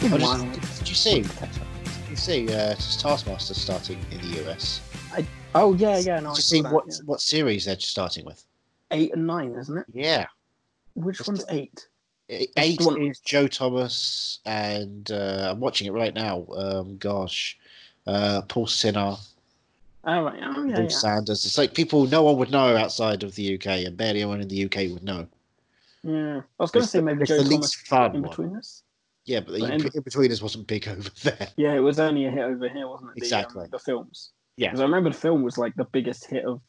Did, you see? Did you see uh, Taskmaster starting in the US? Oh yeah, yeah. No, I Did you see that, what yeah. what series they're starting with? Eight and nine, isn't it? Yeah, Which Just one's eight? E- eight one- is Joe Thomas, and uh, I'm watching it right now. Um, gosh, uh, Paul Sinha, Oh right. Oh yeah, Paul yeah. Sanders. It's like people no one would know outside of the UK, and barely anyone in the UK would know. Yeah. I was going to say maybe Joe the Thomas least fun in one. us. Yeah, but the But in, in- between us wasn't big over there. Yeah, it was only a hit over here, wasn't it? The, Exactly. Um, the films. Yeah. Because I remember the film was like the biggest hit of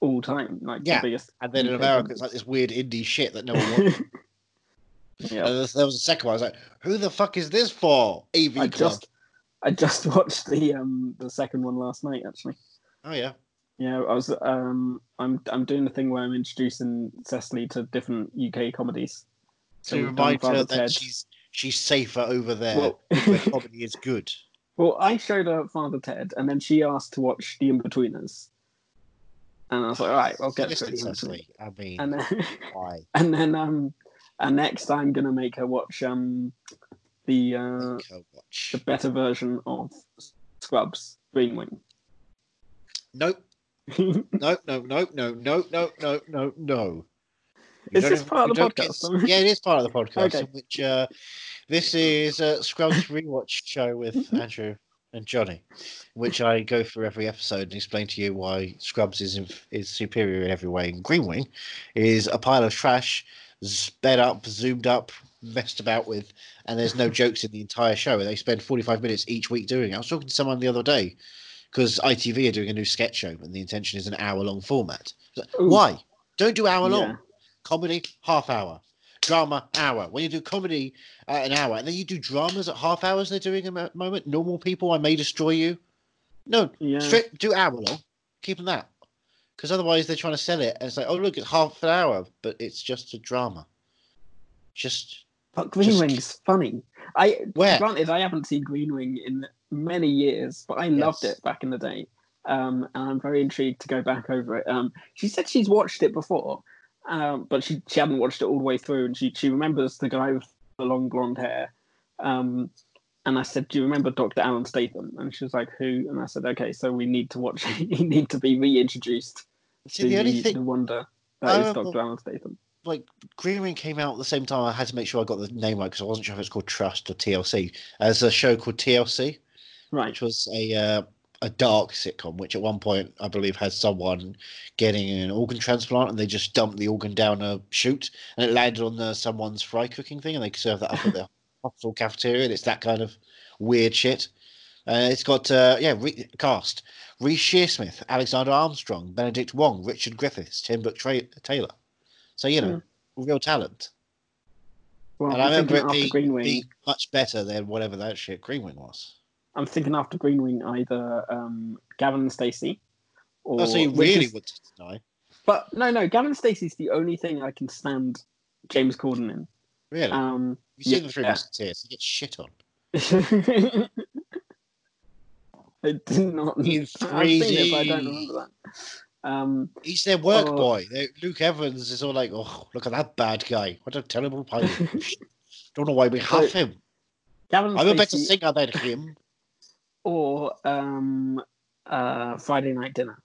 all time. Like Yeah. the biggest. And then in America, film. it's like this weird indie shit that no one wants. yeah. And there was a second one. I was like, "Who the fuck is this for?" AV I Club. just I just watched the um the second one last night actually. Oh yeah. Yeah, I was um I'm I'm doing the thing where I'm introducing Cecily to different UK comedies. To we've remind her that Ted. she's she's safer over there, Well, where comedy is good. well, I showed her Father Ted, and then she asked to watch The Inbetweeners, and I was like, all right, I'll get to Inbetweeners. Cecily, I mean, And then why? and then um and next I'm gonna make her watch um the uh, the better version of Scrubs, Green Wing. Nope. nope, nope, nope, no, no, no, no, no, no. Is this part of the podcast? Get, yeah, it is part of the podcast. Okay. which uh, this is uh, Scrubs rewatch show with Andrew and Johnny, which I go through every episode and explain to you why Scrubs is in, is superior in every way. And Green Wing is a pile of trash, sped up, zoomed up, messed about with, and there's no jokes in the entire show. And they spend 45 minutes each week doing it. I was talking to someone the other day because ITV are doing a new sketch show, and the intention is an hour long format. Like, Why? Don't do hour long Yeah. comedy half hour drama hour when you do comedy at an hour and then you do dramas at half hours they're doing at the moment normal people i may destroy you no Yeah. straight do hour long keep them that because otherwise they're trying to sell it and it's like oh look it's half an hour but it's just a drama just But Green Just- Wing's funny. I where granted I haven't seen Green Wing in many years, but I loved it back in the day. Um, and I'm very intrigued to go back over it. Um, she said she's watched it before, um, but she, she hadn't watched it all the way through, and she she remembers the guy with the long blonde hair. Um, and I said, "Do you remember Dr. Alan Statham?" And she was like, "Who?" And I said, "Okay, so we need to watch. you need to be reintroduced see to the only thing the wonder I that is remember- Dr. Alan Statham." Like Green Wing came out at the same time. I had to make sure I got the name right because I wasn't sure if it's called Trust or TLC. There's a show called TLC, Right. which was a uh, a dark sitcom, which at one point I believe had someone getting an organ transplant, and they just dumped the organ down a chute, and it landed on the, someone's fry cooking thing, and they serve that up at the hospital cafeteria, and it's that kind of weird shit. Uh, it's got uh, yeah re- cast Reece Shearsmith, Alexander Armstrong, Benedict Wong, Richard Griffiths, Tim Book Tra- Taylor. So you know, real talent. Well, and I'm I remember it after being, Green Wing. being much better than whatever that shit Green Wing was. I'm thinking after Green Wing, either um, Gavin and Stacey, or Oh, so you really is- would die. But no, no, Gavin and Stacey's the only thing I can stand James Corden in. Really? Um, You've seen yeah. the Three Musketeers. You get shit on. I did not. In I've seen it, but I don't 3D. remember that. Um, He's their work Oh. boy. Luke Evans is all like, oh, look at that bad guy. What a terrible pilot. Don't know why we have him. Gavin and I'm a better Stacey singer than him. or um, uh, Friday Night Dinner.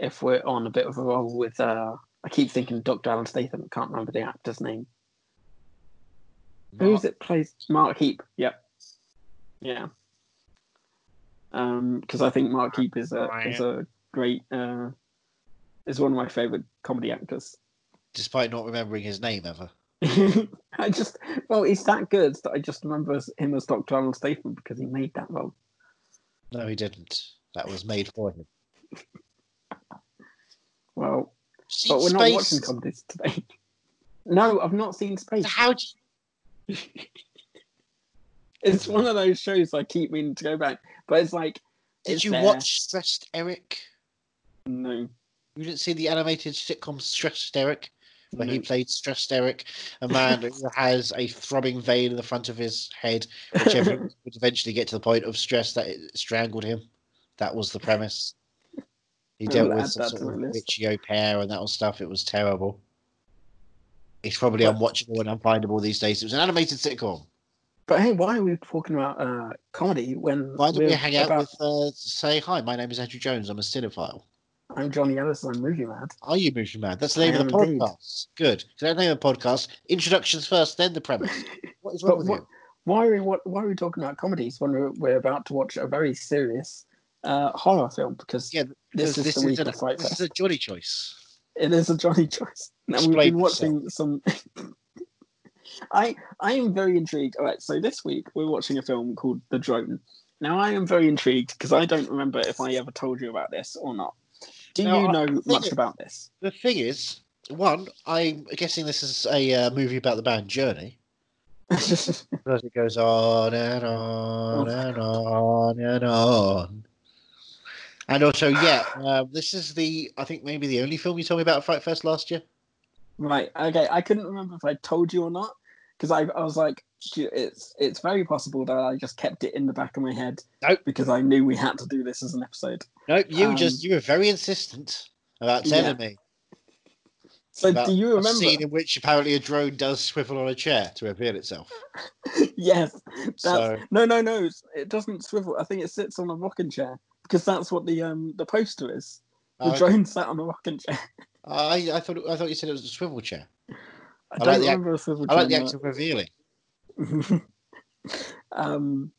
If we're on a bit of a roll with, uh, I keep thinking Dr. Alan Statham. Can't remember the actor's name. Who's it plays? Mark Heap. Yep. Yeah. Um, because I think Mark Heap is a is a great uh, is one of my favorite comedy actors. Despite not remembering his name ever. I just well, he's that good that I just remember him as Dr. Alan Statham because he made that role. No, he didn't. That was made for him. Well, Seen but we're not watching comedies today. no, I've not seen Spaced. How do you... It's one of those shows I keep meaning to go back, but it's like Did it's you there. watch Stressed Eric? No, You didn't see the animated sitcom Stressed Eric? Where he played Stressed Eric, a man who has a throbbing vein in the front of his head, which would eventually get to the point of stress that it strangled him. That was the premise. He dealt with some sort of witchy au pair and that was stuff. It was terrible. It's probably But- unwatchable and unfindable these days. It was an animated sitcom. But hey, why are we talking about uh, comedy when Why don't we hang out about- with, uh, say, hi, my name is Andrew Jones. I'm a cinephile. I'm Johnny Ellis. I'm movie mad. Are you movie mad? That's the name I of the am indeed. podcast. Good. So that's the name of the podcast. Introductions first, then the premise. What is wrong with what, you? why are we what, why are we talking about comedies when we're, we're about to watch a very serious uh, horror film? Because Yeah, this is the week an- of Fright this Fest. is a Johnny choice. It is a Johnny choice. Now we've been watching some. I I am very intrigued. All right, so this week we're watching a film called The Drone. Now I am very intrigued because I don't remember if I ever told you about this or not. Do No, you know much it- about this? The thing is, one, I'm guessing this is a uh, movie about the band Journey. Because it goes on and on and on and on. And also, yeah, um, this is the, I think maybe the only film you told me about Fright Fest last year. right. Okay. I couldn't remember if I told you or not because I, I was like, it's it's very possible that I just kept it in the back of my head Nope. because I knew we had to do this as an episode. No, you Um, just, you were very insistent about telling me So about do you a remember? scene in which apparently a drone does swivel on a chair to reveal itself. yes. That's, So, No, no, no. It doesn't swivel. I think it sits on a rocking chair because that's what the um the poster is. The oh, okay. drone sat on a rocking chair. I, I thought I thought you said it was a swivel chair. I, I don't like the act- remember a swivel I like the act of revealing. um.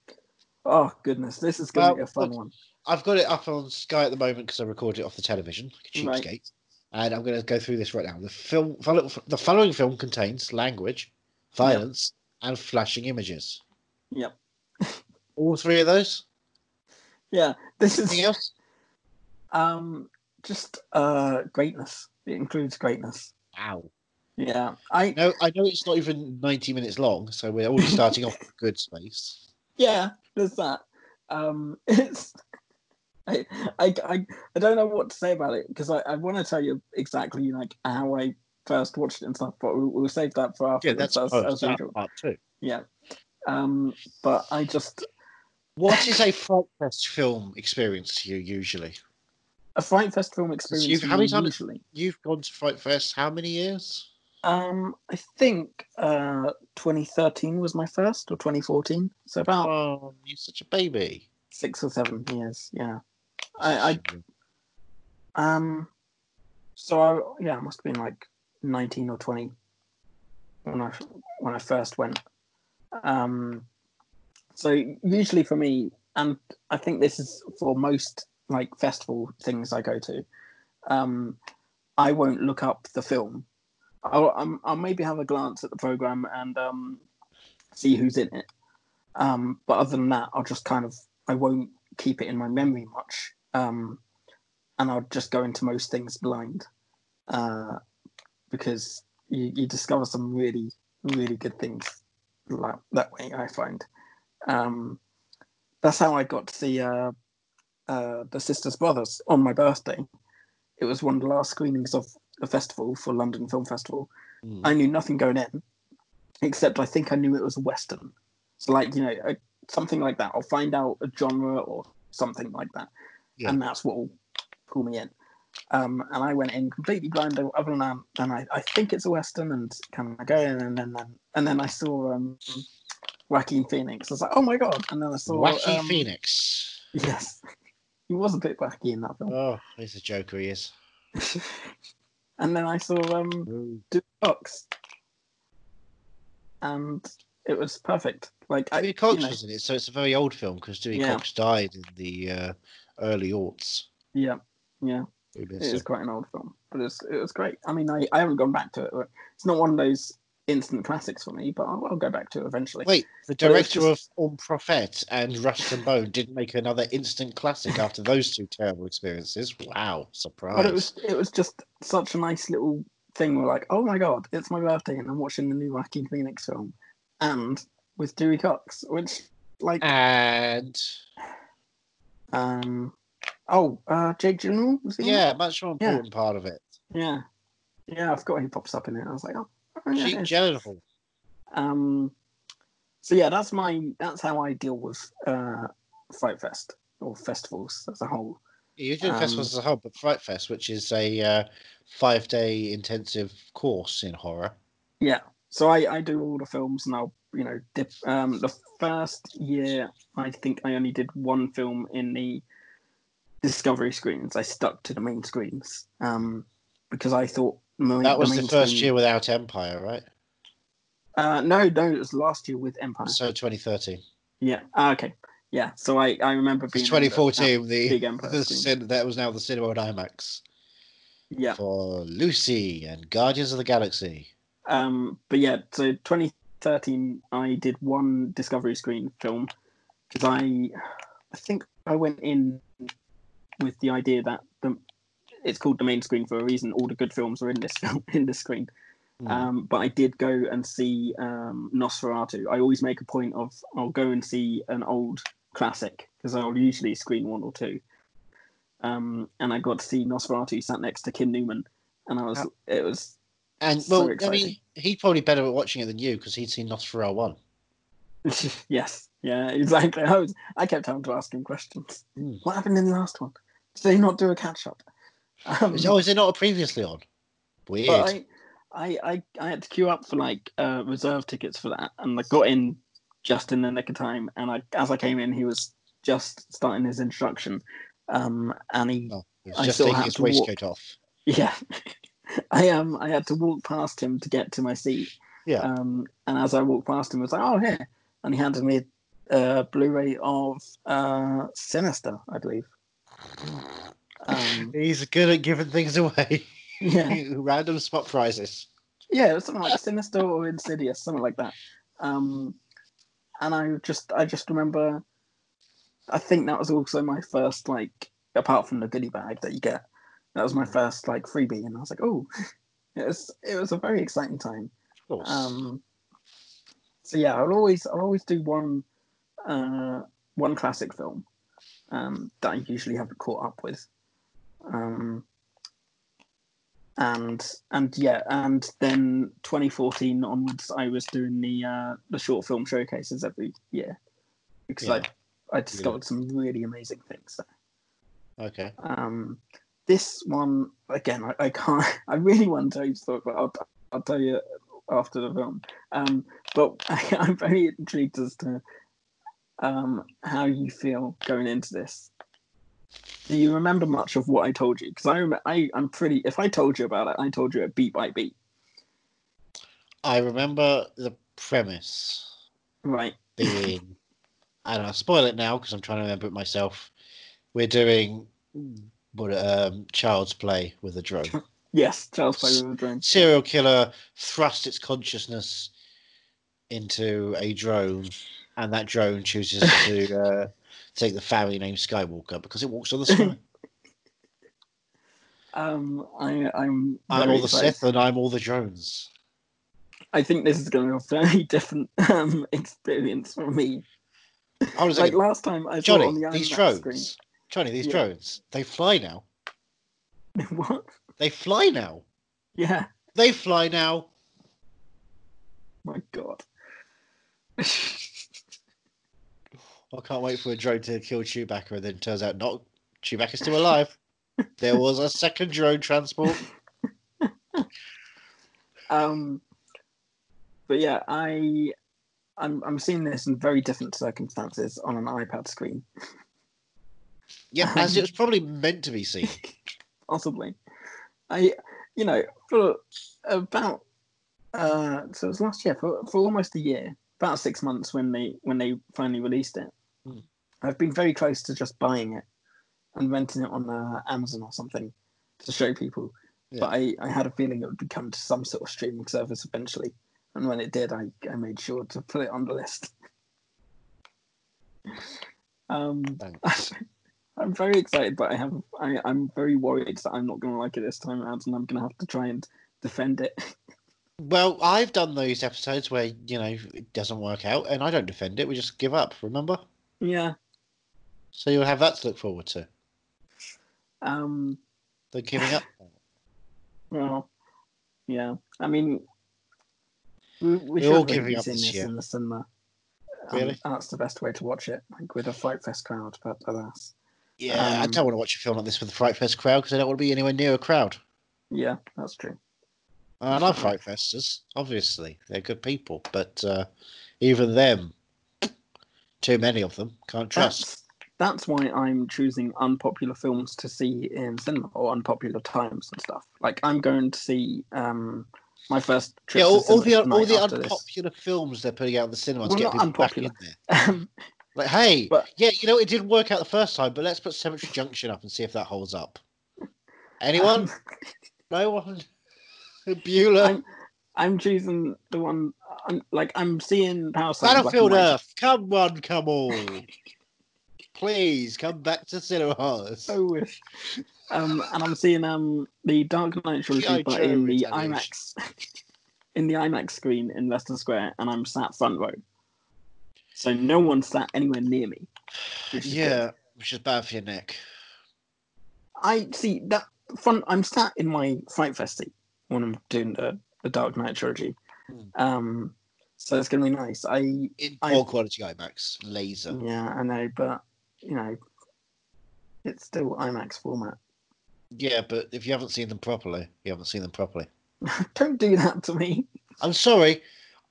Oh goodness, this is going to Well, be a fun look, one. I've got it up on Sky at the moment because I recorded it off the television, like a Right. And I'm going to go through this right now. The film, the following film contains language, violence, and flashing images. Yep. All three of those. Yeah, this Anything is else? um just uh greatness. It includes greatness. Wow. Yeah, I No, I know it's not even 90 minutes long, so we're already starting off with good space. yeah, there's that. Um, it's I I I, I don't know what to say about it because I, I want to tell you exactly like how I first watched it and stuff, but we'll, we'll save that for after. Yeah, that's as, part, as that part two. Yeah. Um, but I just What is a Fright Fest film experience to you usually? a Fright Fest film experience. you've- how many times- Usually, You've gone to Fright Fest how many years? Um, I think uh, 2013 was my first, or 2014. So about Oh, you're such a baby. six or seven years. Yeah. I, I um, so I, yeah, I must have been like 19 or 20 when I when I first went. Um, so usually for me, and I think this is for most like festival things I go to, um, I won't look up the film. I'll, I'll maybe have a glance at the program and um, see who's in it. Um, but other than that, I'll just kind of I won't keep it in my memory much, um, and I'll just go into most things blind, uh, because you, you discover some really really good things like that way. I find um, that's how I got to see uh, uh, the Sisters Brothers on my birthday. It was one of the last screenings of the festival for London Film Festival. Hmm. I knew nothing going in, except I think I knew it was a western. So, like you know, a, something like that. I'll find out a genre or something like that, Yeah. and that's what will pull me in. Um, and I went in completely blind. Other than that, and I, I think it's a western, and can I go in? And then, and then I saw um, Joaquin Phoenix. I was like, oh my god! And then I saw Wacky um, Phoenix. Yes, he was a bit wacky in that film. Oh, he's a joker, he is. and then I saw um, Dewey Cox, and it was perfect. Like I, Dewey you Cox know, was in it, so it's a very old film because Dewey Yeah. Cox died in the uh, early aughts. yeah, yeah, it is quite an old film, but it's it was great. I mean, I, I haven't gone back to it. It's not one of those instant classics for me, but I'll, I'll go back to it eventually. Wait, the director of On Prophet and Rust and Bone didn't make another instant classic after those two terrible experiences. Wow, surprise! But it was it was just such a nice little thing. We're like, oh my god, it's my birthday, and I'm watching the new Joaquin Phoenix film, and with Dewey Cox, which like and um oh uh Jake Gyllenhaal was he yeah, much more Yeah. important part of it. yeah yeah I forgot he pops up in it. I was like, oh, oh Jake it is. Um, so yeah, that's my that's how I deal with uh, Fright Fest. or festivals as a whole. You're doing Um, festivals as a whole, but Fright Fest, which is a uh, five day intensive course in horror. Yeah. So I, I do all the films and I'll, you know, dip. Um, the first year, I think I only did one film in the discovery screens. I stuck to the main screens um, because I thought That was the first year without Empire, right? Uh, no, no, it was last year with Empire. So 2013. Yeah. Ah, okay. Yeah. So I, I remember being in the- 2014. The, big the cin- that was now the cinema at IMAX Yeah. for Lucy and Guardians of the Galaxy. Um, but yeah, so 2013, I did one Discovery Screen film because I, I think I went in with the idea that the it's called the main screen for a reason. All the good films are in this film in this screen. Hmm. Um, but I did go and see um, Nosferatu. I always make a point of I'll go and see an old classic because I'll usually screen one or two. Um, and I got to see Nosferatu sat next to Kim Newman, and I was How- it was And So well, I mean, he's probably better at watching it than you because he'd seen Nosferatu one. yes, yeah, exactly. I was I kept having to ask him questions. Hmm. What happened in the last one? Did they not do a catch up? Um, Is- Oh, is it not previously on? Weird. I, I, I, I had to queue up for like uh, reserve tickets for that, and I got in just in the nick of time. And I, as I came in, he was just starting his introduction, um, and he, Oh, he I just still taking his to walk. waistcoat off. yeah, I um, I had to walk past him to get to my seat. Yeah. Um, and as I walked past him, I was like, "Oh, here," and he handed me a uh, Blu-ray of uh, Sinister, I believe. Um, He's good at giving things away. yeah, Random spot prizes. yeah, it was something like Sinister or Insidious, something like that. Um, and I just, I just remember, I think that was also my first like, apart from the goodie bag that you get, that was my first like freebie, and I was like, oh, it was, it was a very exciting time. Of course. Um, so yeah, I'll always, I'll always do one, uh, one classic film, um, that I usually haven't caught up with. Um, and and yeah, and then 2014 onwards, I was doing the uh, the short film showcases every year because Yeah. I I discovered some really amazing things. There. okay. Um, this one again, I, I can't. I really want to tell you to talk about. I'll, I'll tell you after the film. Um, but I, I'm very intrigued as to um, how you feel going into this. Do you remember much of what I told you? Because I, rem- I, I'm pretty. If I told you about it, I told you it beat by beat. I remember the premise Right. being, and I'll spoil it now because I'm trying to remember it myself. We're doing what um, child's play with a drone. Yes, Charles Play with a drone. Serial killer thrusts its consciousness into a drone, and that drone chooses to uh, take the family name Skywalker because it walks on the sky. Um, I, I'm. I'm all the excited. Sith, and I'm all the drones. I think this is going to be a very different um, experience for me. I was Like like, last time, I saw it on Johnny, the these IMAX drones, screen. Johnny, these Yeah. drones, they fly now. what? They fly now. Yeah. They fly now. My God. I can't wait for a drone to kill Chewbacca, and then it turns out not Chewbacca's still alive. there was a second drone transport. um, but yeah, I, I'm I'm seeing this in very different circumstances on an iPad screen, Yeah, as it was probably meant to be seen. possibly. I, you know, for about uh, so it was last year for for almost a year, about six months when they when they finally released it. Hmm. I've been very close to just buying it and renting it on uh, Amazon or something to show people. Yeah. But I, I had a feeling it would become to some sort of streaming service eventually. And when it did, I, I made sure to put it on the list. um. I'm very excited, but I have I, I'm very worried that I'm not going to like it this time around, and I'm going to have to try and defend it. Well, I've done those episodes where you know it doesn't work out, and I don't defend it. We just give up. Remember? Yeah. So you'll have that to look forward to. Um. The giving up. Well. Yeah. I mean, we, we We're should all really giving up seeing this this year. in the cinema. and Really? that's the best way to watch it, like with a Fright Fest crowd. But alas, Yeah, I Um, don't want to watch a film like this with a Fright Fest crowd because I don't want to be anywhere near a crowd. yeah, that's true. I love Fright Festers, obviously. They're good people, but uh, even them, too many of them, can't trust. That's that's why I'm choosing unpopular films to see in cinema or unpopular times and stuff. Like I'm going to see um my first trip Yeah, to all, all the all the after this. unpopular films they're putting out in the cinema Well, get not people unpopular. back in there. Um, Like, hey, But- yeah, you know it didn't work out the first time, but let's put Cemetery Junction up and see if that holds up. Anyone? no one. Bueller. I'm- I'm choosing the one. I'm like I'm seeing in Battlefield. Earth. Come on, come on. Please come back to cinemas. I wish. Um, and I'm seeing um the Dark Knight trilogy, but in the. IMAX, in the IMAX screen in Leicester Square, and I'm sat front row. So no one sat anywhere near me. which is good. yeah, which is bad for your neck. I see that front. I'm sat in my Fright Fest seat when I'm doing the, the Dark Knight trilogy. Hmm. Um, so it's gonna be nice. I In I- quality IMAX, laser. yeah, I know, but you know, it's still IMAX format. Yeah, but if you haven't seen them properly, you haven't seen them properly. Don't do that to me. I'm sorry,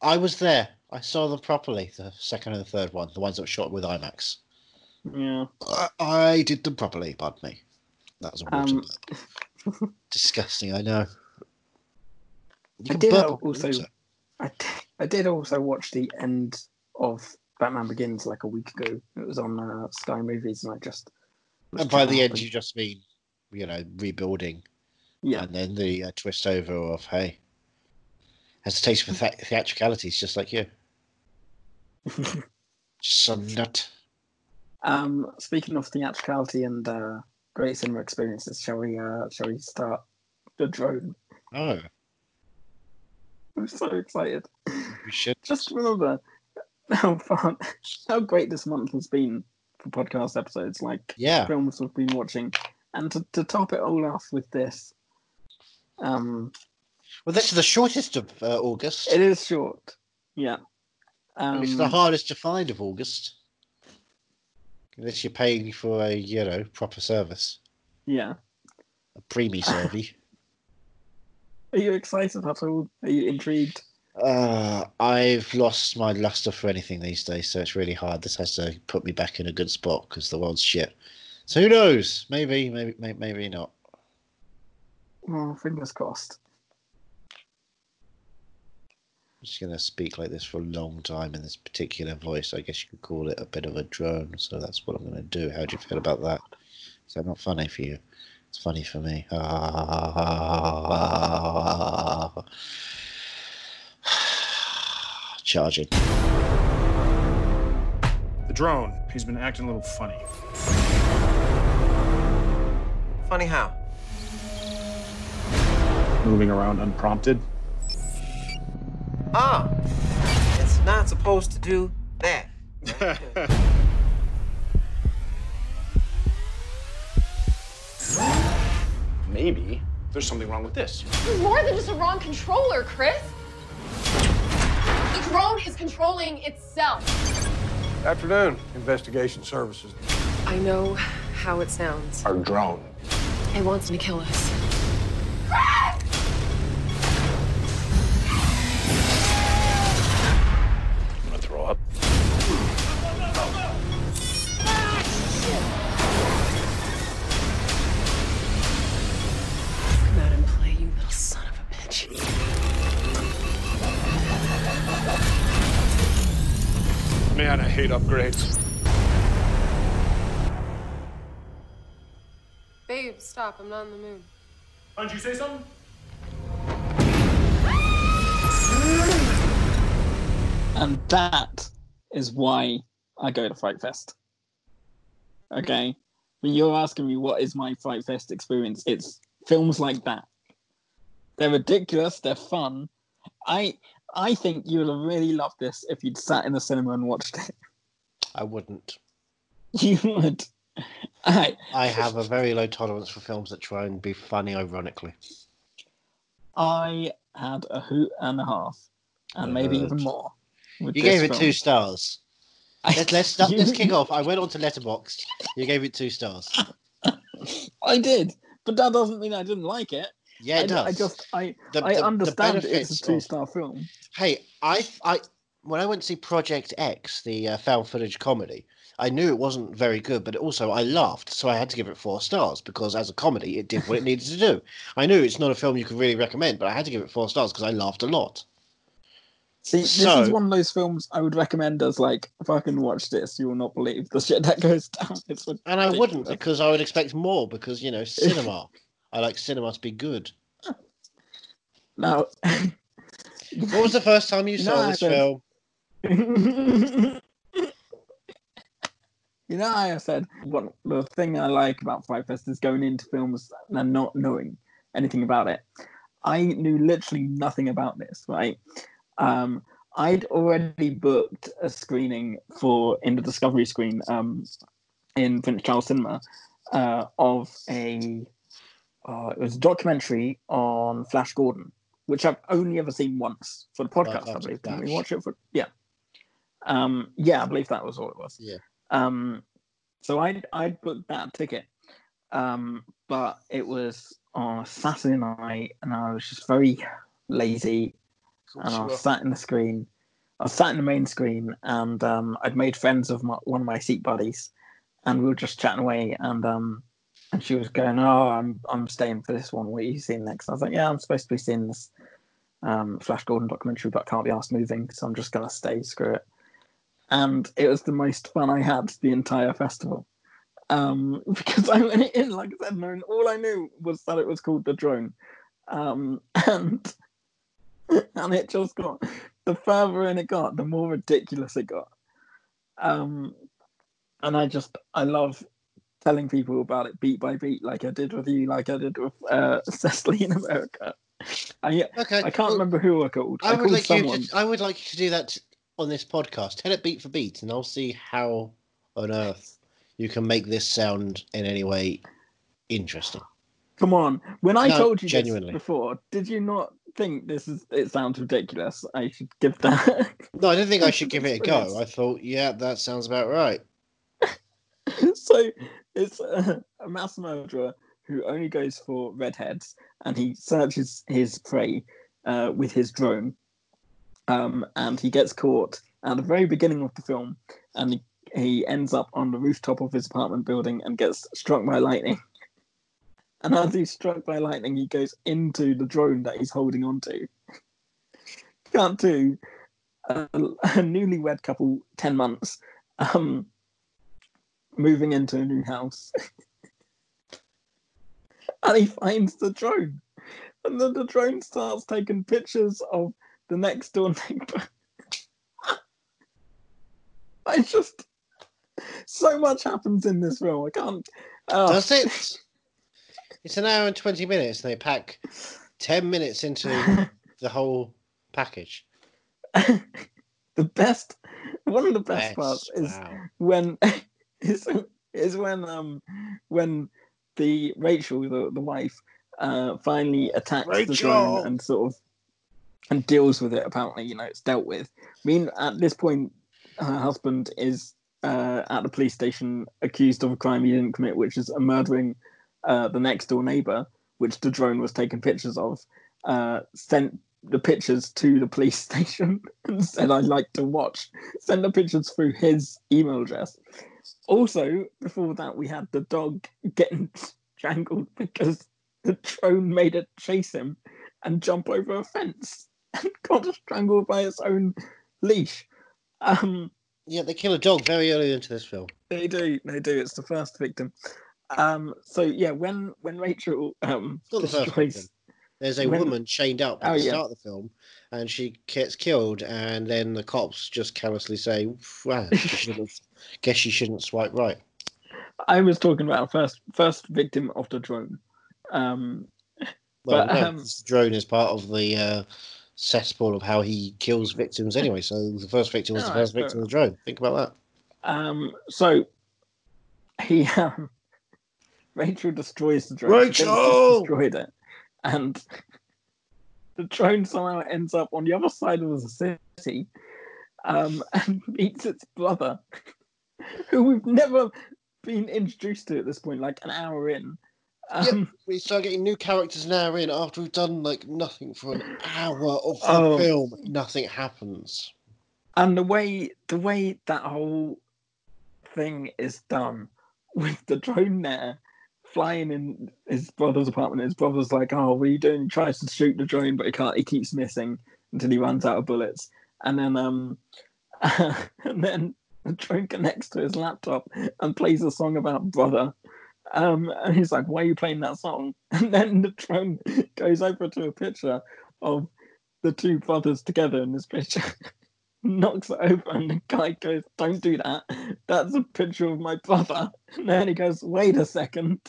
I was there. I saw them properly. The second and the third one, the ones that were shot with IMAX. Yeah. I, I did them properly. Pardon me. That was a Um, disgusting. I know. You I did also-. I, d- I did also watch the end of Batman Begins like a week ago. It was on uh, Sky Movies, and I just. And by the end, up you just mean, you know, rebuilding, Yeah, and then the uh, twist over of hey, has a taste for th- theatricalities, just like you. Some nut. Um, speaking of theatricality and uh, great cinema experiences, shall we? Uh, shall we start the drone? Oh, I'm so excited. we should. Just remember how fun, how great this month has been for podcast episodes. Like Yeah. films we've been watching, and to, to top it all off with this, um, Well, this is the shortest of uh, August. it is short. Yeah. and it's Um, the hardest to find of August. Unless you're paying for a, you know, proper service, yeah. a preemie service. Are you excited at all? Are you intrigued? Uh, I've lost my luster for anything these days, so it's really hard. This has to put me back in a good spot because the world's shit. So who knows? Maybe, maybe, maybe, maybe not. Well, fingers crossed. I'm just gonna speak like this for a long time in this particular voice. I guess you could call it a bit of a drone. So that's what I'm gonna do. How do you feel about that? Is that not funny for you? It's funny for me. Charging. The drone, he's been acting a little funny. Funny how? Moving around unprompted. Ah, it's not supposed to do that. Maybe there's something wrong with this. It's more than just a wrong controller, Chris. The drone is controlling itself. Afternoon, Investigation Services. I know how it sounds. Our drone. It wants to kill us. Man, I upgrades. Babe, stop. I'm not in the mood. Why not you say something? And that is why I go to Fright Fest. Okay? When you're asking me what is my Fright Fest experience, it's films like that. They're ridiculous, they're fun. I I think you'd have really loved this if you'd sat in the cinema and watched it. I wouldn't. You would. I I have a very low tolerance for films that try and be funny ironically. I had a hoot and a half, and maybe Good. even more. with You this gave it film. two stars. Let's let's, start, let's kick off. I went on to Letterboxd. You gave it two stars. I did, but that doesn't mean I didn't like it. Yeah, it I, does. I just I The- I the- the understand it's benefits a of- two star film. Hey, I I when I went to see Project X, the uh, found footage comedy, I knew it wasn't very good, but also I laughed, so I had to give it four stars because as a comedy, it did what it needed to do. I knew it's not a film you could really recommend, but I had to give it four stars because I laughed a lot. See, this So- is one of those films I would recommend as like, fucking watch this. You will not believe the shit that goes down. It's And I wouldn't because I would expect more because you know cinema. I like cinema to be good. Now, What was the first time you saw I this film? You know, I said what the thing I like about Fright Fest is going into films and not knowing anything about it. I knew literally nothing about this, right? Um, I'd already booked a screening for in the Discovery screen um, in Prince Charles Cinema uh, of a uh, it was a documentary on Flash Gordon, which I've only ever seen once for the podcast. I believe. Didn't we watch it for? Yeah. Um, yeah, I believe that was all it was. Yeah. Um, so I I booked that ticket, um, but it was on a Saturday night, and I was just very lazy, and I was sat in the screen. I was sat in the main screen, and um, I'd made friends of my, one of my seat buddies, and we were just chatting away, and um, and she was going, "Oh, I'm I'm staying for this one. What are you seeing next?" I was like, "Yeah, I'm supposed to be seeing this um, Flash Gordon documentary, but can't be asked moving, so I'm just gonna stay. Screw it." And it was the most fun I had the entire festival. Um, because I went in, like I said, knowing all I knew was that it was called the drone, um, and and it just got the further in it got, the more ridiculous it got. Um, and I just I love telling people about it beat by beat, like I did with you, like I did with uh, Cecily in America. I Okay, I can't well, remember who I called. I, I would like someone. you. To, I would like you to do that on this podcast. Tell it beat for beat, and I'll see how on earth you can make this sound in any way interesting. Come on, when I No, told you genuinely. this before, did you not think this is? It sounds ridiculous. I should give that. No, I didn't think I should give it a go. I thought, yeah, that sounds about right. so it's a, a mass murderer who only goes for redheads and he searches his prey uh, with his drone um, and he gets caught at the very beginning of the film and he, he ends up on the rooftop of his apartment building and gets struck by lightning and as he's struck by lightning he goes into the drone that he's holding onto cut to a, a newlywed couple 10 months um, moving into a new house. and he finds the drone. And then the drone starts taking pictures of the next door neighbor. I just so much happens in this film. I can't. Oh, Does it? It's an hour and twenty minutes, and they pack ten minutes into the whole package. the best, one of the best Yes, parts is wow. when is is when um when the Rachel the, the wife uh finally attacks the Rachel! drone and sort of and deals with it apparently you know it's dealt with. I mean at this point her husband is uh at the police station accused of a crime he didn't commit which is murdering uh the next door neighbor which the drone was taking pictures of uh sent the pictures to the police station and said I'd like to watch. Send the pictures through his email address. Also, before that, we had the dog getting strangled because the drone made it chase him and jump over a fence and got strangled by its own leash. Um, Yeah, they kill a dog very early into this film. they do, they do. It's the first victim. Um, so yeah, when when Rachel um the first destroys, victim. There's a When- woman chained up at Oh, the yeah. start of the film, and she gets killed, and then the cops just carelessly say, "Wow, she guess she shouldn't swipe right." I was talking about first first victim of the drone. Um, Well, But, no, um, drone is part of the uh, cesspool of how he kills victims anyway. So the first victim was the No, first fair victim of the drone. Think about that. Um, so he um, Rachel destroys the drone. She thinks she's Rachel! destroyed it, and the drone somehow ends up on the other side of the city. um, and meets its brother, who we've never been introduced to at this point, like an hour in. Um, We start getting new characters now in after we've done like nothing for an hour of the Oh. film. Nothing happens. and the way the way that whole thing is done with the drone there flying in his brother's apartment his brother's like oh what are you doing he tries to shoot the drone but he can't he keeps missing until he runs out of bullets and then um and then the drone connects to his laptop and plays a song about brother um and he's like why are you playing that song and then the drone goes over to a picture of the two brothers together in this picture knocks it over and the guy goes, Don't do that. That's a picture of my brother. And then he goes, Wait a second.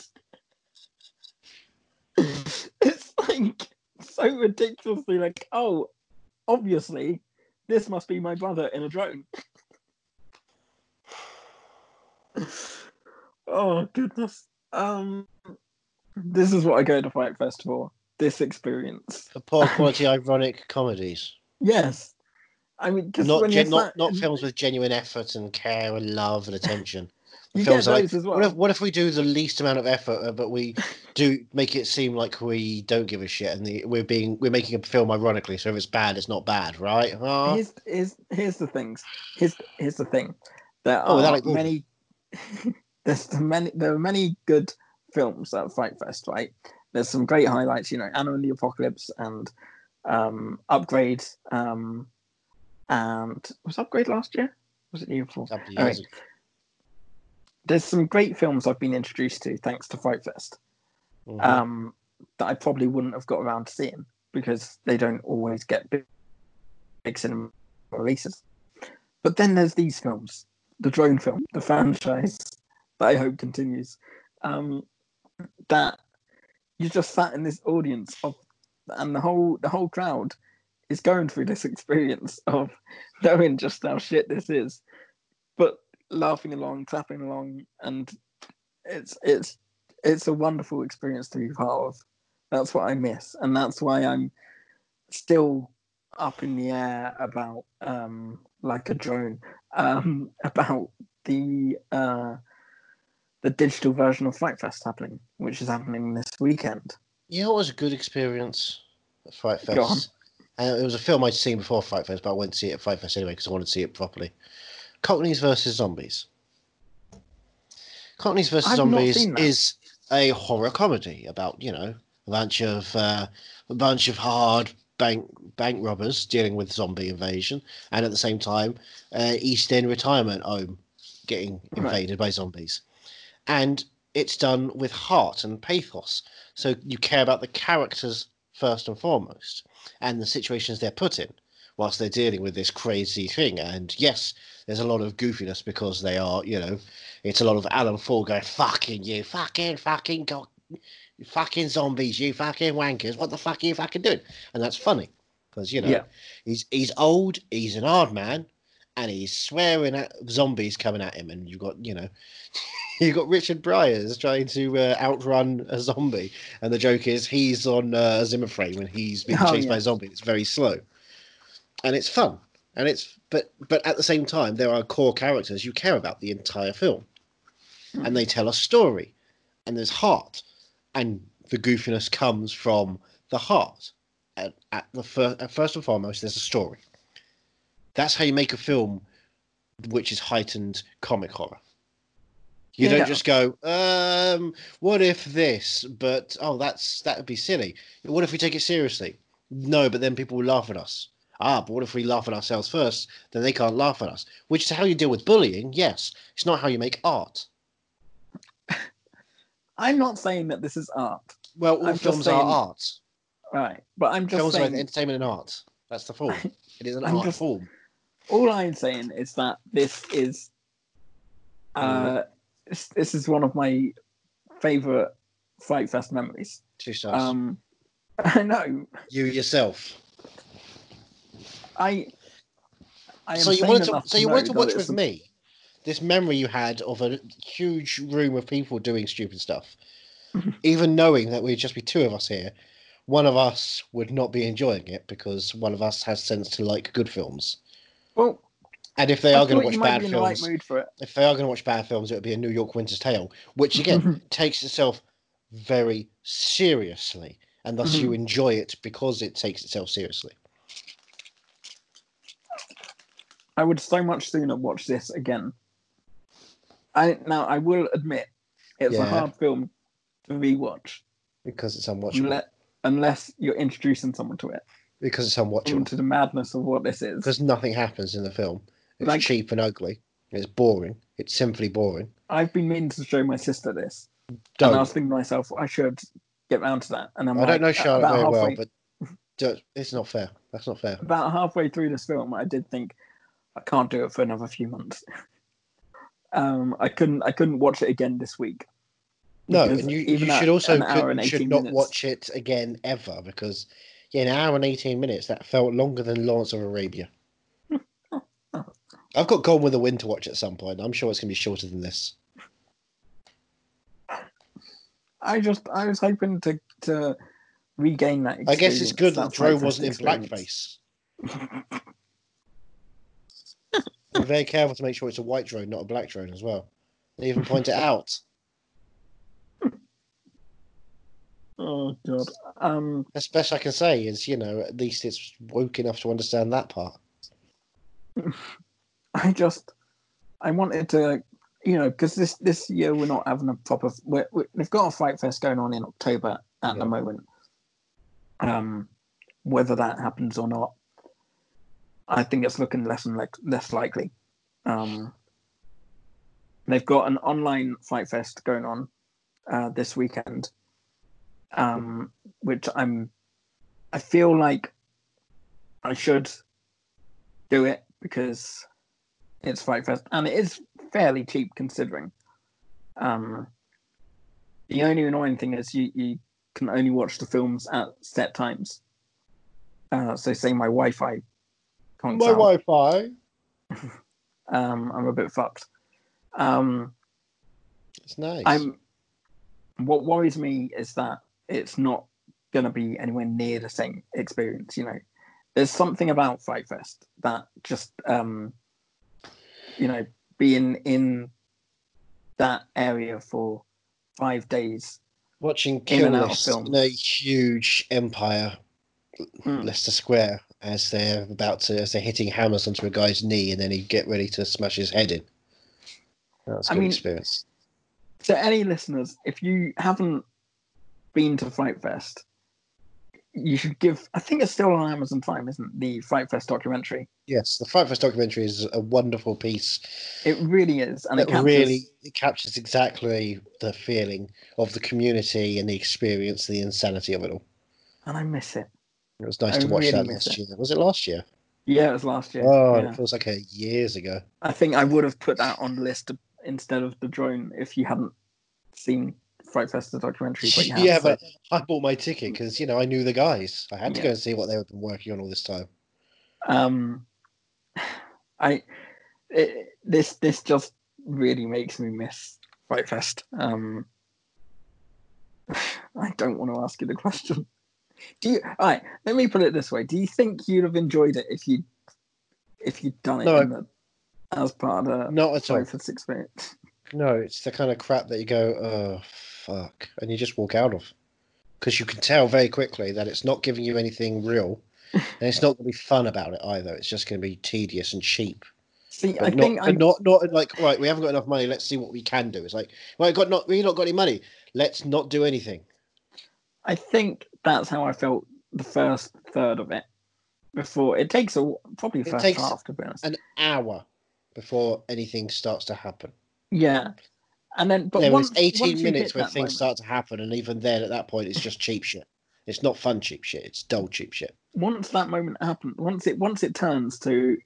it's like so ridiculously like, oh, obviously, this must be my brother in a drone. oh goodness. Um this is what I go to Fright Fest for. This experience. The poor quality ironic comedies. Yes. I mean, because Not gen- not not films with genuine effort and care and love and attention. You films get are like, as well. what if what if we do the least amount of effort, uh, but we do make it seem like we don't give a shit, and the, we're being we're making a film ironically. So if it's bad, it's not bad, right? Huh? here's, here's, here's the things. Here's, here's the thing. There Oh, are that like- many. There's the many. There are many good films at Fright Fest, right? There's some great highlights. You know, Anna and the Apocalypse and um, Upgrade. Um, and was Upgrade last year? Was it the year before? Couple of All years right. There's some great films I've been introduced to thanks to Fright Fest. Mhm. um, that I probably wouldn't have got around to seeing because they don't always get big, big cinema releases. But then there's these films, the drone film, the franchise that I hope continues. Um, that you just sat in this audience of, and the whole the whole crowd is going through this experience of knowing just how shit this is, but laughing along, clapping along, and it's it's it's a wonderful experience to be part of. That's what I miss, and that's why I'm still up in the air about um, like a drone um, about the uh, the digital version of Fright Fest happening, which is happening this weekend. Yeah, it was a good experience at on. Fest. And it was a film I'd seen before Fright Fest, but I went to see it at Fright Fest anyway because I wanted to see it properly. Cockneys versus Zombies. Cockneys versus I've Zombies is a horror comedy about you know a bunch of uh, a bunch of hard bank bank robbers dealing with zombie invasion, and at the same time, uh, East End retirement home getting Right. invaded by zombies, and it's done with heart and pathos. So you care about the characters first and foremost, and the situations they're put in, whilst they're dealing with this crazy thing. And yes, there's a lot of goofiness because they are, you know, it's a lot of Alan Ford going, "Fucking you, fucking, fucking, go, fucking zombies, you fucking wankers, what the fuck are you fucking doing?" And that's funny because you know Yeah. he's he's old, he's an hard man, and he's swearing at zombies coming at him, and you've got you know. You've got Richard Briers trying to uh, outrun a zombie, and the joke is he's on uh, a Zimmer frame and he's being Oh, chased by yeah. a zombie. It's very slow, and it's fun, and it's but but at the same time there are core characters you care about the entire film, and they tell a story, and there's heart, and the goofiness comes from the heart. At, at the fir- at first and foremost, there's a story. That's how you make a film, which is heightened comic horror. You Yeah. don't just go, um, what if this? But oh, that's that would be silly. What if we take it seriously? No, but then people will laugh at us. Ah, but what if we laugh at ourselves first? Then they can't laugh at us. Which is how you deal with bullying. Yes, it's not how you make art. I'm not saying that this is art, Well, all I'm films saying- are art. right? But I'm just Films are entertainment and art. That's the form. It is an I'm art just- form. All I'm saying is that this is uh this, this is one of my favorite Fright Fest memories. Two stars. Um I know. you yourself. I I am so you wanted to so you wanted to watch with a- me this memory you had of a huge room of people doing stupid stuff even knowing that we'd just be two of us here one of us would not be enjoying it because one of us has sense to like good films Well, And if they I are going to watch bad be in the right films, it. if they are going to watch bad films, it would be a New York Winter's Tale, which again takes itself very seriously, and thus you mm-hmm. enjoy it because it takes itself seriously. I would so much sooner watch this again. I now I will admit it's a hard film to rewatch Because it's unwatchable. unless, unless you're introducing someone to it Because it's unwatchable. into the madness of what this is. Because nothing happens in the film. It's Like- cheap and ugly. It's boring. It's simply boring. I've been meaning to show my sister this, Don't. and I was thinking to myself I should get round to that. And I'm I don't know like, Charlotte very well, but it's not fair. That's not fair. about halfway through this film, I did think I can't do it for another few months. um, I couldn't. I couldn't watch it again this week. No, and you, you should also could- should not minutes- watch it again ever because yeah, an hour and eighteen minutes that felt longer than Lawrence of Arabia. I've got Gone with the Wind to watch at some point. I'm sure it's going to be shorter than this. I just. I was hoping to to regain that. I guess it's good that Drone wasn't in experience. blackface. I'm very careful to make sure it's a white drone, not a black drone as well. They even point it out. Oh god. Um. That's the best I can say is, you know, at least it's woke enough to understand that part. I just. I wanted to. You know, because this this year we're not having a proper. We're, we we've got a Fright Fest going on in October at Yeah. the moment. Um, whether that happens or not, I think it's looking less and like less likely. Um, they've got an online Fright Fest going on uh, this weekend, um, which I'm. I feel like I should do it because it's Fright Fest and it is fairly cheap considering. Um, the only annoying thing is you, you can only watch the films at set times. Uh, so say my Wi-Fi conks My out, Wi-Fi. um, I'm a bit fucked. Um, It's nice. I'm. What worries me is that it's not going to be anywhere near the same experience. You know, there's something about Fright Fest that just, um, you know, being in that area for five days. watching in Kill and out of films. in a huge empire, Mm. Leicester Square, as they're about to, as they're hitting hammers onto a guy's knee, and then he get ready to smash his head in. That's a I good mean- experience. So, any listeners, if you haven't been to Fright Fest, you should give. I think it's still on Amazon Prime, isn't it? the Fright Fest documentary? Yes, the Fright Fest documentary is a wonderful piece. It really is, and it, it captures, really it captures exactly the feeling of the community and the experience, the insanity of it all. and I miss it. It was nice I to watch really that last year. Was it last year? Yeah, it was last year. Oh, yeah. it feels like a years ago. I think I would have put that on the list instead of the drone if you hadn't seen Fright Fest the documentary. But have, yeah, but I bought my ticket because you know I knew the guys. I had to Yeah. go and see what they had been working on all this time. um, I it, this this just really makes me miss Fright Fest. Um, I don't want to ask you the question. Do you? All right, let me put it this way: Do you think you'd have enjoyed it if you if you'd done it No. in the, as part of the Not at all. Experience? No, it's the kind of crap that you go, oh fuck, and you just walk out of, because you can tell very quickly that it's not giving you anything real, and it's not going to be fun about it either. It's just going to be tedious and cheap. See, But I not, think I'm not not like right. We haven't got enough money. Let's see what we can do. It's like right, got not we not got any money. Let's not do anything. I think that's how I felt the first third of it. Before it takes a probably the It first takes half to be honest. An hour before anything starts to happen. Yeah, and then but there once, was 18 minutes where things moment- start to happen, and even then, at that point, it's just cheap shit. It's not fun cheap shit. It's dull cheap shit. Once that moment happens, once it once it turns to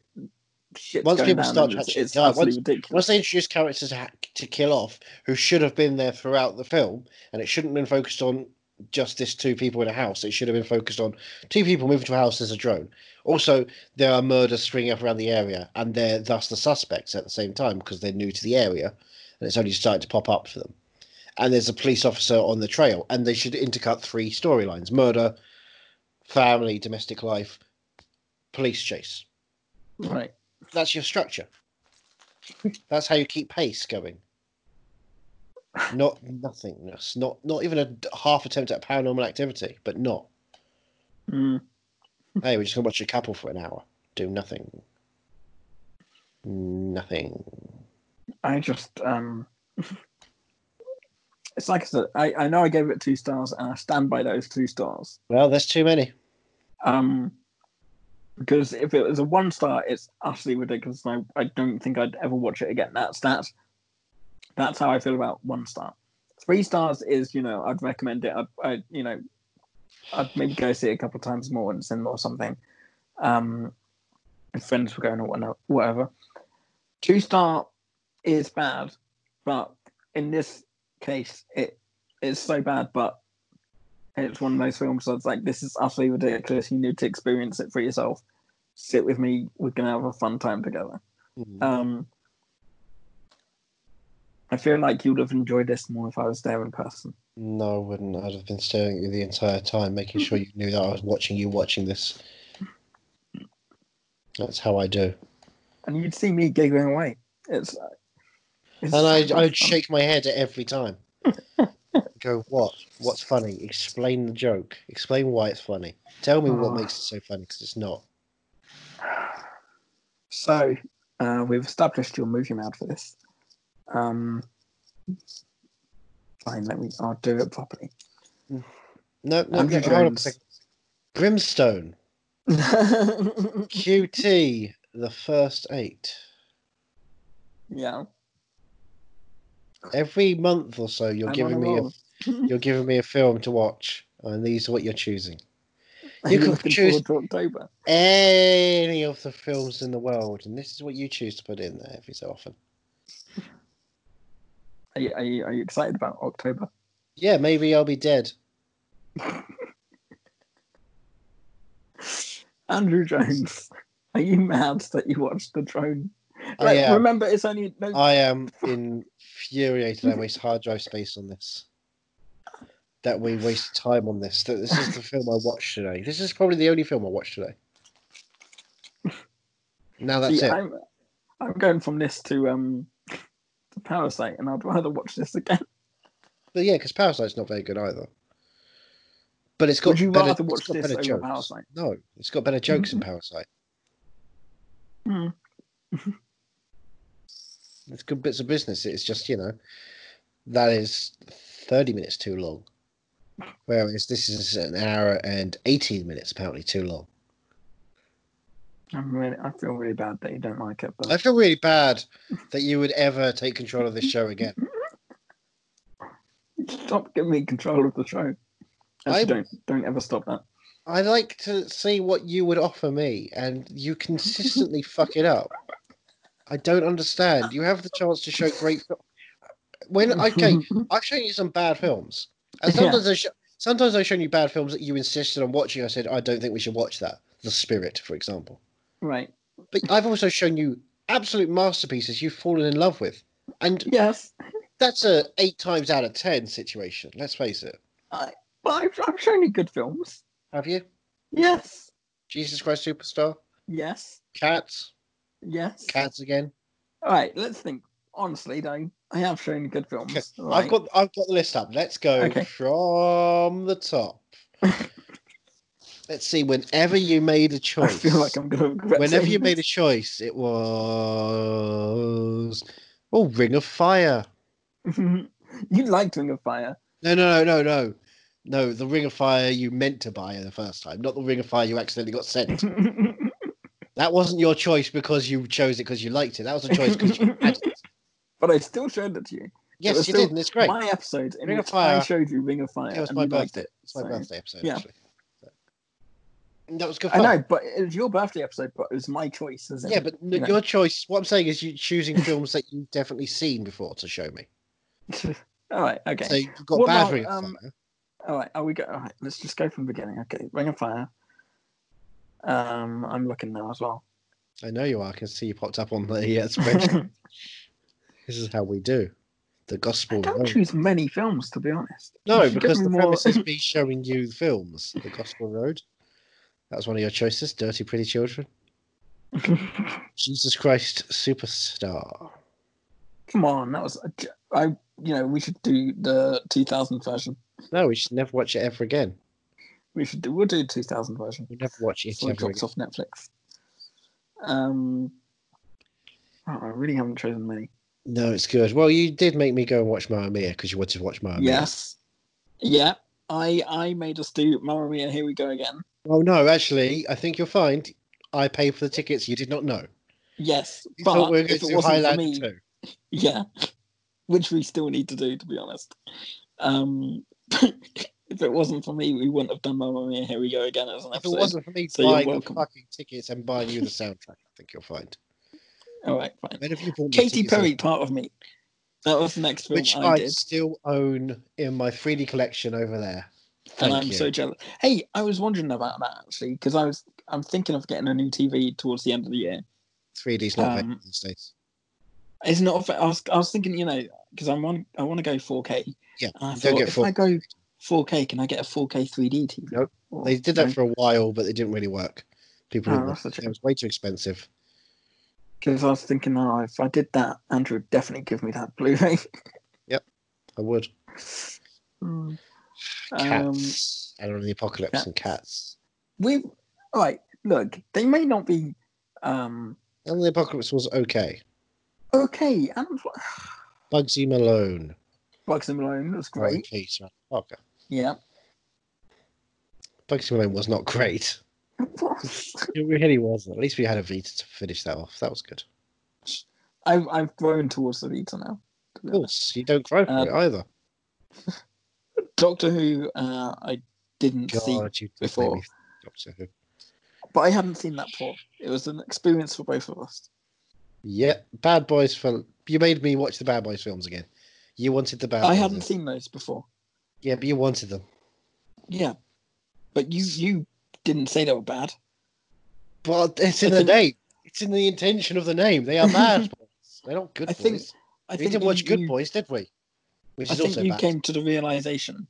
shit. Once people start and it's, it's absolutely once- ridiculous. Once they introduce characters to, to kill off who should have been there throughout the film, and it shouldn't have been focused on just this two people in a house. It should have been focused on two people moving to a house as a drone. Also, there are murders springing up around the area, and they're thus the suspects at the same time because they're new to the area, and it's only starting to pop up for them. And there's a police officer on the trail, and they should intercut three storylines: murder, family, domestic life, police chase. right. that's your structure. That's how you keep pace going. Not nothingness. Not not even a half attempt at paranormal activity, but not. Mm. Hey, we're just gonna watch a couple for an hour, do nothing. Nothing. I just um it's like I said, I, I know I gave it two stars and I stand by those two stars. Well, there's too many. Um because if it was a one star, it's utterly ridiculous. And I, I don't think I'd ever watch it again. That's that's that's how I feel about one star. Three stars is, you know, I'd recommend it. I'd, I, you know, I'd maybe go see it a couple of times more in cinema or something. Um, if friends were going or whatever. Two star is bad, but in this case, it is so bad, but it's one of those films that's like, this is utterly ridiculous. You need to experience it for yourself. Sit with me. We're gonna have a fun time together. Mm. Um, I feel like you'd have enjoyed this more if I was there in person. No, I wouldn't. I'd have been staring at you the entire time, making sure you knew that I was watching you watching this. That's how I do. And you'd see me giggling away. It's, uh, it's And I, so I'd shake my head at every time. Go, what? What's funny? Explain the joke. Explain why it's funny. Tell me what Oh. makes it so funny, because it's not. So uh, we've established your movie mad for this. Um, fine, let me. I'll do it properly. No, no, Andrew no hold on a Jones. second. Brimstone. QT, the first eight. yeah. Every month or so, you're I'm giving on a me a you're giving me a film to watch, and these are what you're choosing. You could looking choose- forward to October. Any of the films in the world, and this is what you choose to put in there every so often. Are you, are you, are you excited about October? Yeah, maybe I'll be dead. Andrew Jones, are you mad that you watched the drone? I Like, am. remember, it's only no. I am infuriated. I waste hard drive space on this. That we waste time on this. That this is the film I watched today. This is probably the only film I watched today. Now that's See, it. I'm, I'm going from this to um to Parasite, and I'd rather watch this again. But yeah, because Parasite's not very good either. But it's got Would you better, rather watch this over jokes. Parasite? No, it's got better jokes in Parasite. Hmm. It's good bits of business. It's just you know that is thirty minutes too long, whereas this is an hour and eighteen minutes apparently too long. I'm really, I feel really bad that you don't like it, but I feel really bad that you would ever take control of this show again. stop giving me control of the show. Actually, I- don't don't ever stop that. I like to see what you would offer me, and you consistently fuck it up. I don't understand. You have the chance to show great. fil- When okay, I've shown you some bad films, and Yeah. I sometimes I've shown you bad films that you insisted on watching. I said I don't think we should watch that. The Spirit, for example. Right? But I've also shown you absolute masterpieces you've fallen in love with, and Yes, that's a eight times out of ten situation. Let's face it. but I've, I've shown you good films. Have you? Yes, Jesus Christ Superstar, yes, Cats, yes. Cats again. All right, let's think. Honestly, though, I have shown you good films. Okay, right? I've got I've got the list up. Let's go Okay. from the top. Let's see. Whenever you made a choice, I feel like I'm gonna whenever you made a choice, it was oh Ring of Fire. you liked Ring of Fire. No, no, no, no, no, no. The Ring of Fire you meant to buy the first time, not the Ring of Fire you accidentally got sent. that wasn't your choice because you chose it because you liked it. That was a choice because you had it. but I still showed it to you. Yes, you did, and it's great. My episode in Ring of which I showed you Ring of Fire. It was my birthday. It. It's my so- birthday episode. yeah. Actually. That was good I know, but it was your birthday episode, but it was my choice. Yeah, but n- you know. your choice. What I'm saying is, you're choosing films that you've definitely seen before to show me. all right, okay. So you've got What bad about, Ring of um, Fire. All right, are we go? All right, let's just go from the beginning. Okay, Ring of Fire. Um, I'm looking now as well. I know you are. I can see you popped up on the uh, spreadsheet. this is how we do the I gospel. don't road. choose many films, to be honest. No, because the more- premise is me showing you the films. The Gospel Road. That was one of your choices. Dirty Pretty Children. Jesus Christ Superstar. Come on, that was I. You know, we should do the 2000 version. No, we should never watch it ever again. We should do. We'll do 2000 version. We never watch it before it ever drops again. off Netflix. Um, oh, I really haven't chosen many. No, it's good. Well, you did make me go and watch Mamma Mia because you wanted to watch Mamma Mia. Yes, yeah. I I made us do Mamma Mia. Here we go again. Well, no, actually, I think you'll find I paid for the tickets. You did not know. Yes, You but we were going if to it do wasn't for me, too. yeah, which we still need to do, to be honest. Um, if it wasn't for me, we wouldn't have done Mamma Mia. Here we go again as an If it wasn't for me So buying the fucking tickets and buying you the soundtrack, I think you'll find. All right, fine. When have you Katy Perry, part of me. That was the next film which I, I, did. still own in my 3D collection over there. Thank and I'm you. so jealous. Hey, I was wondering about that actually because I was I'm thinking of getting a new TV towards the end of the year. 3D's not um, these days. It's not. I was I was thinking, you know, because I want I want to go 4K. Yeah, I don't thought get if 4K. I go 4K, can I get a 4K 3D TV? Nope. Or- They did that no? for a while, but they didn't really work. People Oh, didn't that's a want it. It was way too expensive. Because I was thinking, oh, if I did that, Andrew would definitely give me that Blu-ray. Yep, I would. Hmm. Um, Cats. Alien of the Apocalypse cats. and cats. we right. Look, they may not be um of the Apocalypse was okay. okay. And Bugsy Malone. Bugsy Malone was great. Peter. Okay. Yeah. Bugsy Malone was not great. It really wasn't. At least we had Evita to finish that off. That was good. I've I've grown towards the Vita now. Of course, you don't cry for Uh, it either. Doctor Who, uh, I didn't see, God, you before. Doctor Who. but I hadn't seen that before. It was an experience for both of us. Yeah, Bad Boys for you made me watch the Bad Boys films again. You wanted the Bad I Boys. hadn't films. seen those before. Yeah, but you wanted them. Yeah, but you you didn't say they were bad. But it's in I the think- name. It's in the intention of the name. They are bad boys. They're not good I boys. think- I we think didn't watch you- Good Boys, did we? Which I is think also you bad. came to the realization,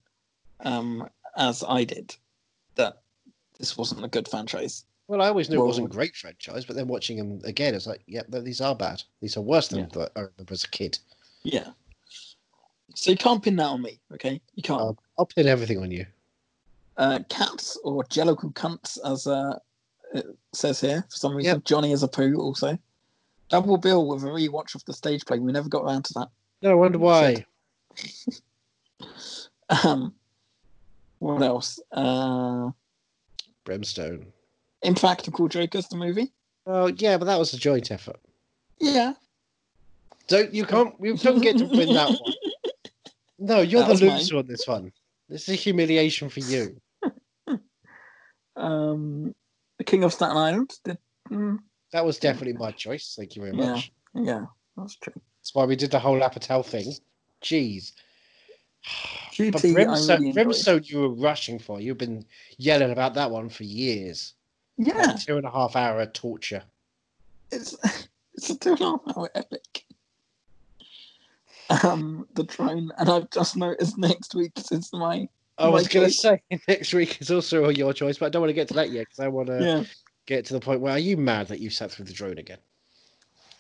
um, as I did, that this wasn't a good franchise. Well, I always knew it wasn't a great franchise, but then watching them again, it's like, yeah, these are bad. These are worse than Yeah. what I remember as a kid. Yeah. So you can't pin that on me, okay? You can't. Um, I'll pin everything on you. uh, cats or jellicle cunts, as uh, it says here. For some reason, Yep. Johnny is a poo also. Double bill with a rewatch of the stage play. We never got around to that. No, I wonder why. Um, what else? Uh, Brimstone. Impractical Jokers, the movie. Oh, yeah, but that was a joint effort. Yeah. Don't you can't you don't get to win that one. No, you're That the was mine. loser on this one. This is a humiliation for you. Um, the King of Staten Island. Did, mm, That was definitely my choice. Thank you very Yeah. much. yeah, that's true. That's why we did the whole Apatow thing. Jeez. QT, But Brimstone, really. Brimstone, you were rushing for. You've been yelling about that one for years. Yeah, two and a half hour torture. it's it's a two and a half hour epic. Um, the drone, and I've just noticed next week is my I was going to say next week is also your choice, but I don't want to get to that yet because I want to yeah. get to the point where are you mad that you sat through the drone again?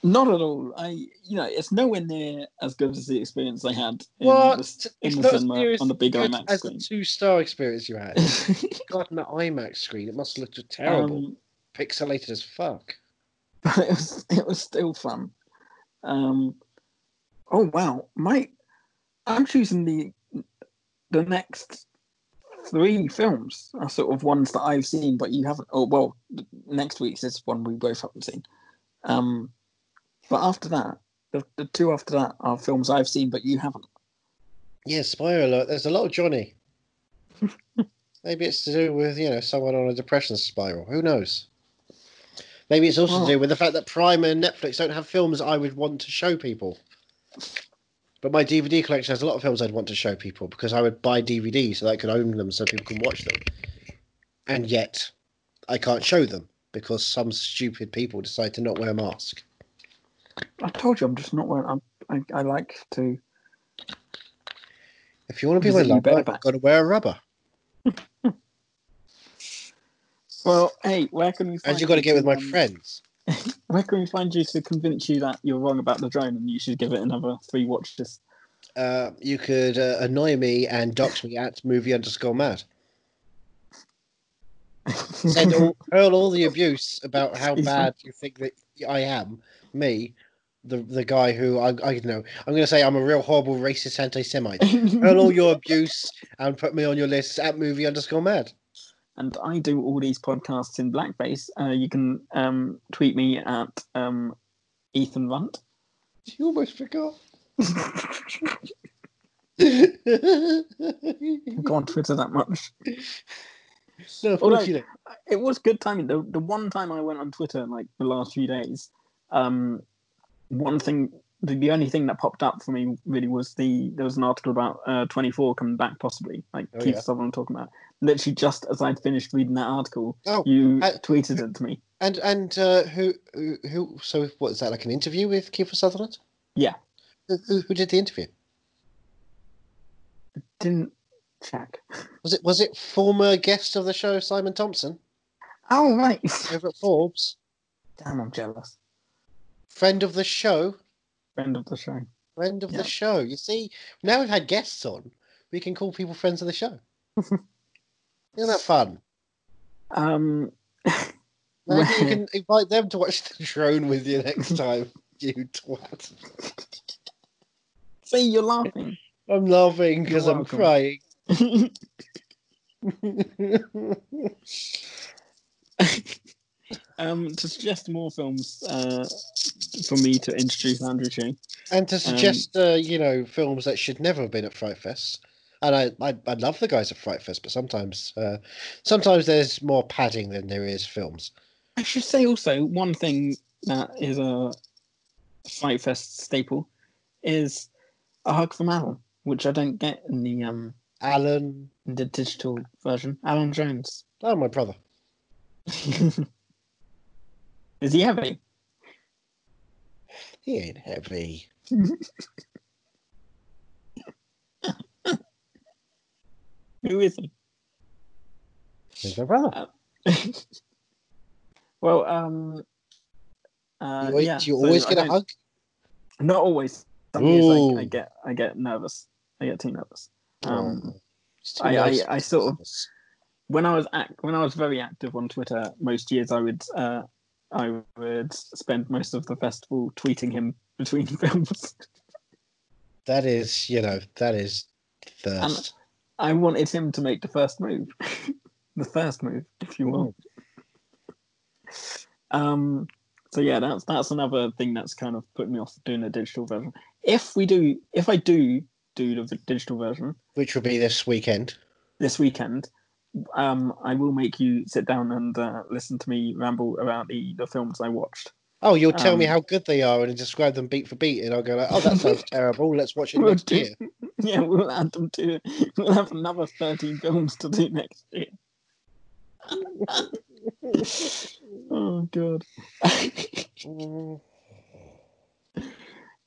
Not at all. I, you know, it's nowhere near as good as the experience I had in What? the, in the cinema as on the big IMAX as screen. the two star experience you had. God, on the IMAX screen, it must have looked terrible, Um, pixelated as fuck. but it was it was still fun. Um, oh wow, my I'm choosing the the next three films are sort of ones that I've seen, but you haven't. Oh well, next week's is one we both haven't seen. Um, but after that, the, the two after that are films I've seen, but you haven't. Yeah, spoiler alert. There's a lot of Johnny. Maybe it's to do with you know someone on a depression spiral. Who knows? Maybe it's also to do with the fact that Prime and Netflix don't have films I would want to show people. But my DVD collection has a lot of films I'd want to show people because I would buy DVDs so that I could own them so people can watch them. And yet, I can't show them because some stupid people decide to not wear a mask. I told you I'm just not wearing. I'm, I I like to. If you want to be my you lover, you've got to wear a rubber. Well, hey, where can we? And you've got to get with my um, friends. Where can we find you to convince you that you're wrong about the drone and you should give it another three watches? Uh, you could uh, annoy me and dox me at movie underscore mad. Send all, hurl all the abuse about how bad you think that I am, me, the the guy who I I know. I'm going to say I'm a real horrible racist anti-Semite. hurl all your abuse and put me on your list at movie underscore mad. and I do all these podcasts in blackface. Uh, you can um, tweet me at um, Ethan Runt. You almost forgot. Go on Twitter that much. no, Although-. It was good timing. The the one time I went on Twitter, like the last few days, um, one thing, the, the only thing that popped up for me really was the there was an article about uh, 24 coming back possibly, like Oh, Kiefer yeah. Sutherland talking about. Literally, just as I'd finished reading that article, Oh, you I- tweeted it to me. And and uh, who who? So what is that like an interview with Kiefer Sutherland? Yeah. Who, who, who did the interview? Didn't check. Was it was it former guest of the show Simon Thompson Oh right. over at Forbes, Damn, I'm jealous. Friend of the show, Friend of the show. friend of Yeah. the show. You see, now we've had guests on, we can call people friends of the show. Isn't that fun? Um, Maybe you can invite them to watch the drone with you next time. You twat. see, you're laughing. I'm laughing because You're I'm welcome. crying. Um, to suggest more films uh, for me to introduce Andrew to. And to suggest, uh, you know, films that should never have been at Fright Fest. And I, I, I love the guys at Fright Fest, but sometimes, uh, sometimes there's more padding than there is films. I should say also one thing that is a Fright Fest staple is a hug from Alan, which I don't get in the um Alan, in the digital version. Alan Jones. oh my brother, is he heavy? he ain't heavy. Who is he? He's my brother. well, um, uh, you yeah. do you always I get a hug? Not always. Some years I, I get I get nervous. I get too nervous. Um, Oh, too I- I- nice I for sort of- when I was act when I was very active on Twitter, most years I would uh, I would spend most of the festival tweeting him between films. That is, you know, that is thirst. I wanted him to make the first move, the first move, if you will. Um. So yeah, that's that's another thing that's kind of put me off doing a digital version. If we do, if I do do the digital version Which will be this weekend. this weekend, um, I will make you sit down and uh, listen to me ramble about the the films I watched. Oh, you'll tell me Um, how good they are and describe them beat for beat, and I'll go like, "Oh, that sounds terrible. Let's watch it We'll next do- year." Yeah, we'll add them to. We'll have another thirteen films to do next year. oh god. Mm,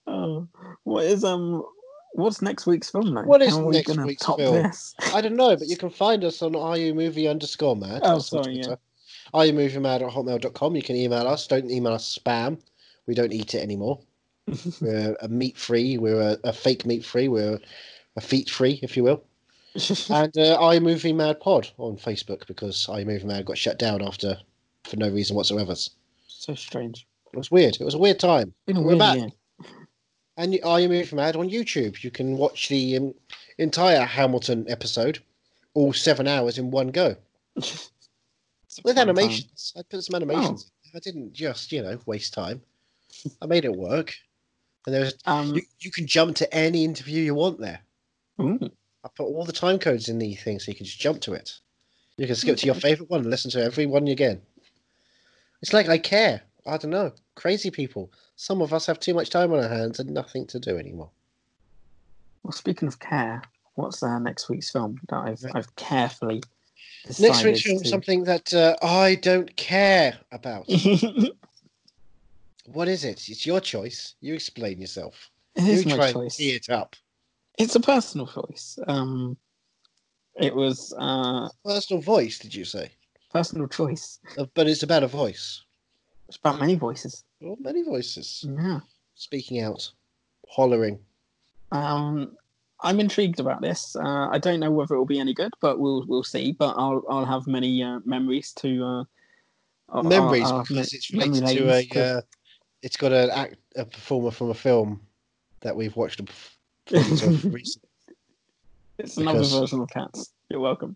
oh, what is um? What's next week's film though? What is How next week's film? this? I don't know, but you can find us on RU Movie underscore mad. Oh, sorry, yeah. Twitter. RU Movie Mad at hotmail.com. You can email us. Don't email us spam. We don't eat it anymore. we're a meat free. We're a, a fake meat free. We're a feet free, if you will. and uh, iMovie Mad Pod on Facebook because iMovie Mad got shut down after for no reason whatsoever. So strange. It was weird. It was a weird time. We're weird back. And are you- iMovie Mad on YouTube. You can watch the um, entire Hamilton episode, all seven hours in one go with fun time. animations. I put some animations. in. I didn't just you know waste time. I made it work. And there's Um, you, you can jump to any interview you want there. ooh, I put all the time codes in the thing so you can just jump to it. You can skip to your favorite one and listen to every one again. It's like I care. I don't know. Crazy people. Some of us have too much time on our hands and nothing to do anymore. well, speaking of care, what's uh, next week's film that I've. I've carefully Next week's film, to- something that uh, I don't care about. what is it? It's your choice. You explain yourself. it is you my try and choice. tee it up. It's a personal choice. Um, it was uh Personal voice, did you say? personal choice. Uh, But it's about a voice. It's about many voices. Oh, many voices Yeah. speaking out, hollering. Um, I'm intrigued about this. Uh, I don't know whether it will be any good, but we'll we'll see. But I'll I'll have many uh, memories to. Uh, I'll- Memories I'll because it's related to a. Uh, it's got an act, a performer from a film that we've watched a performance of recently. It's another version of Cats. You're welcome.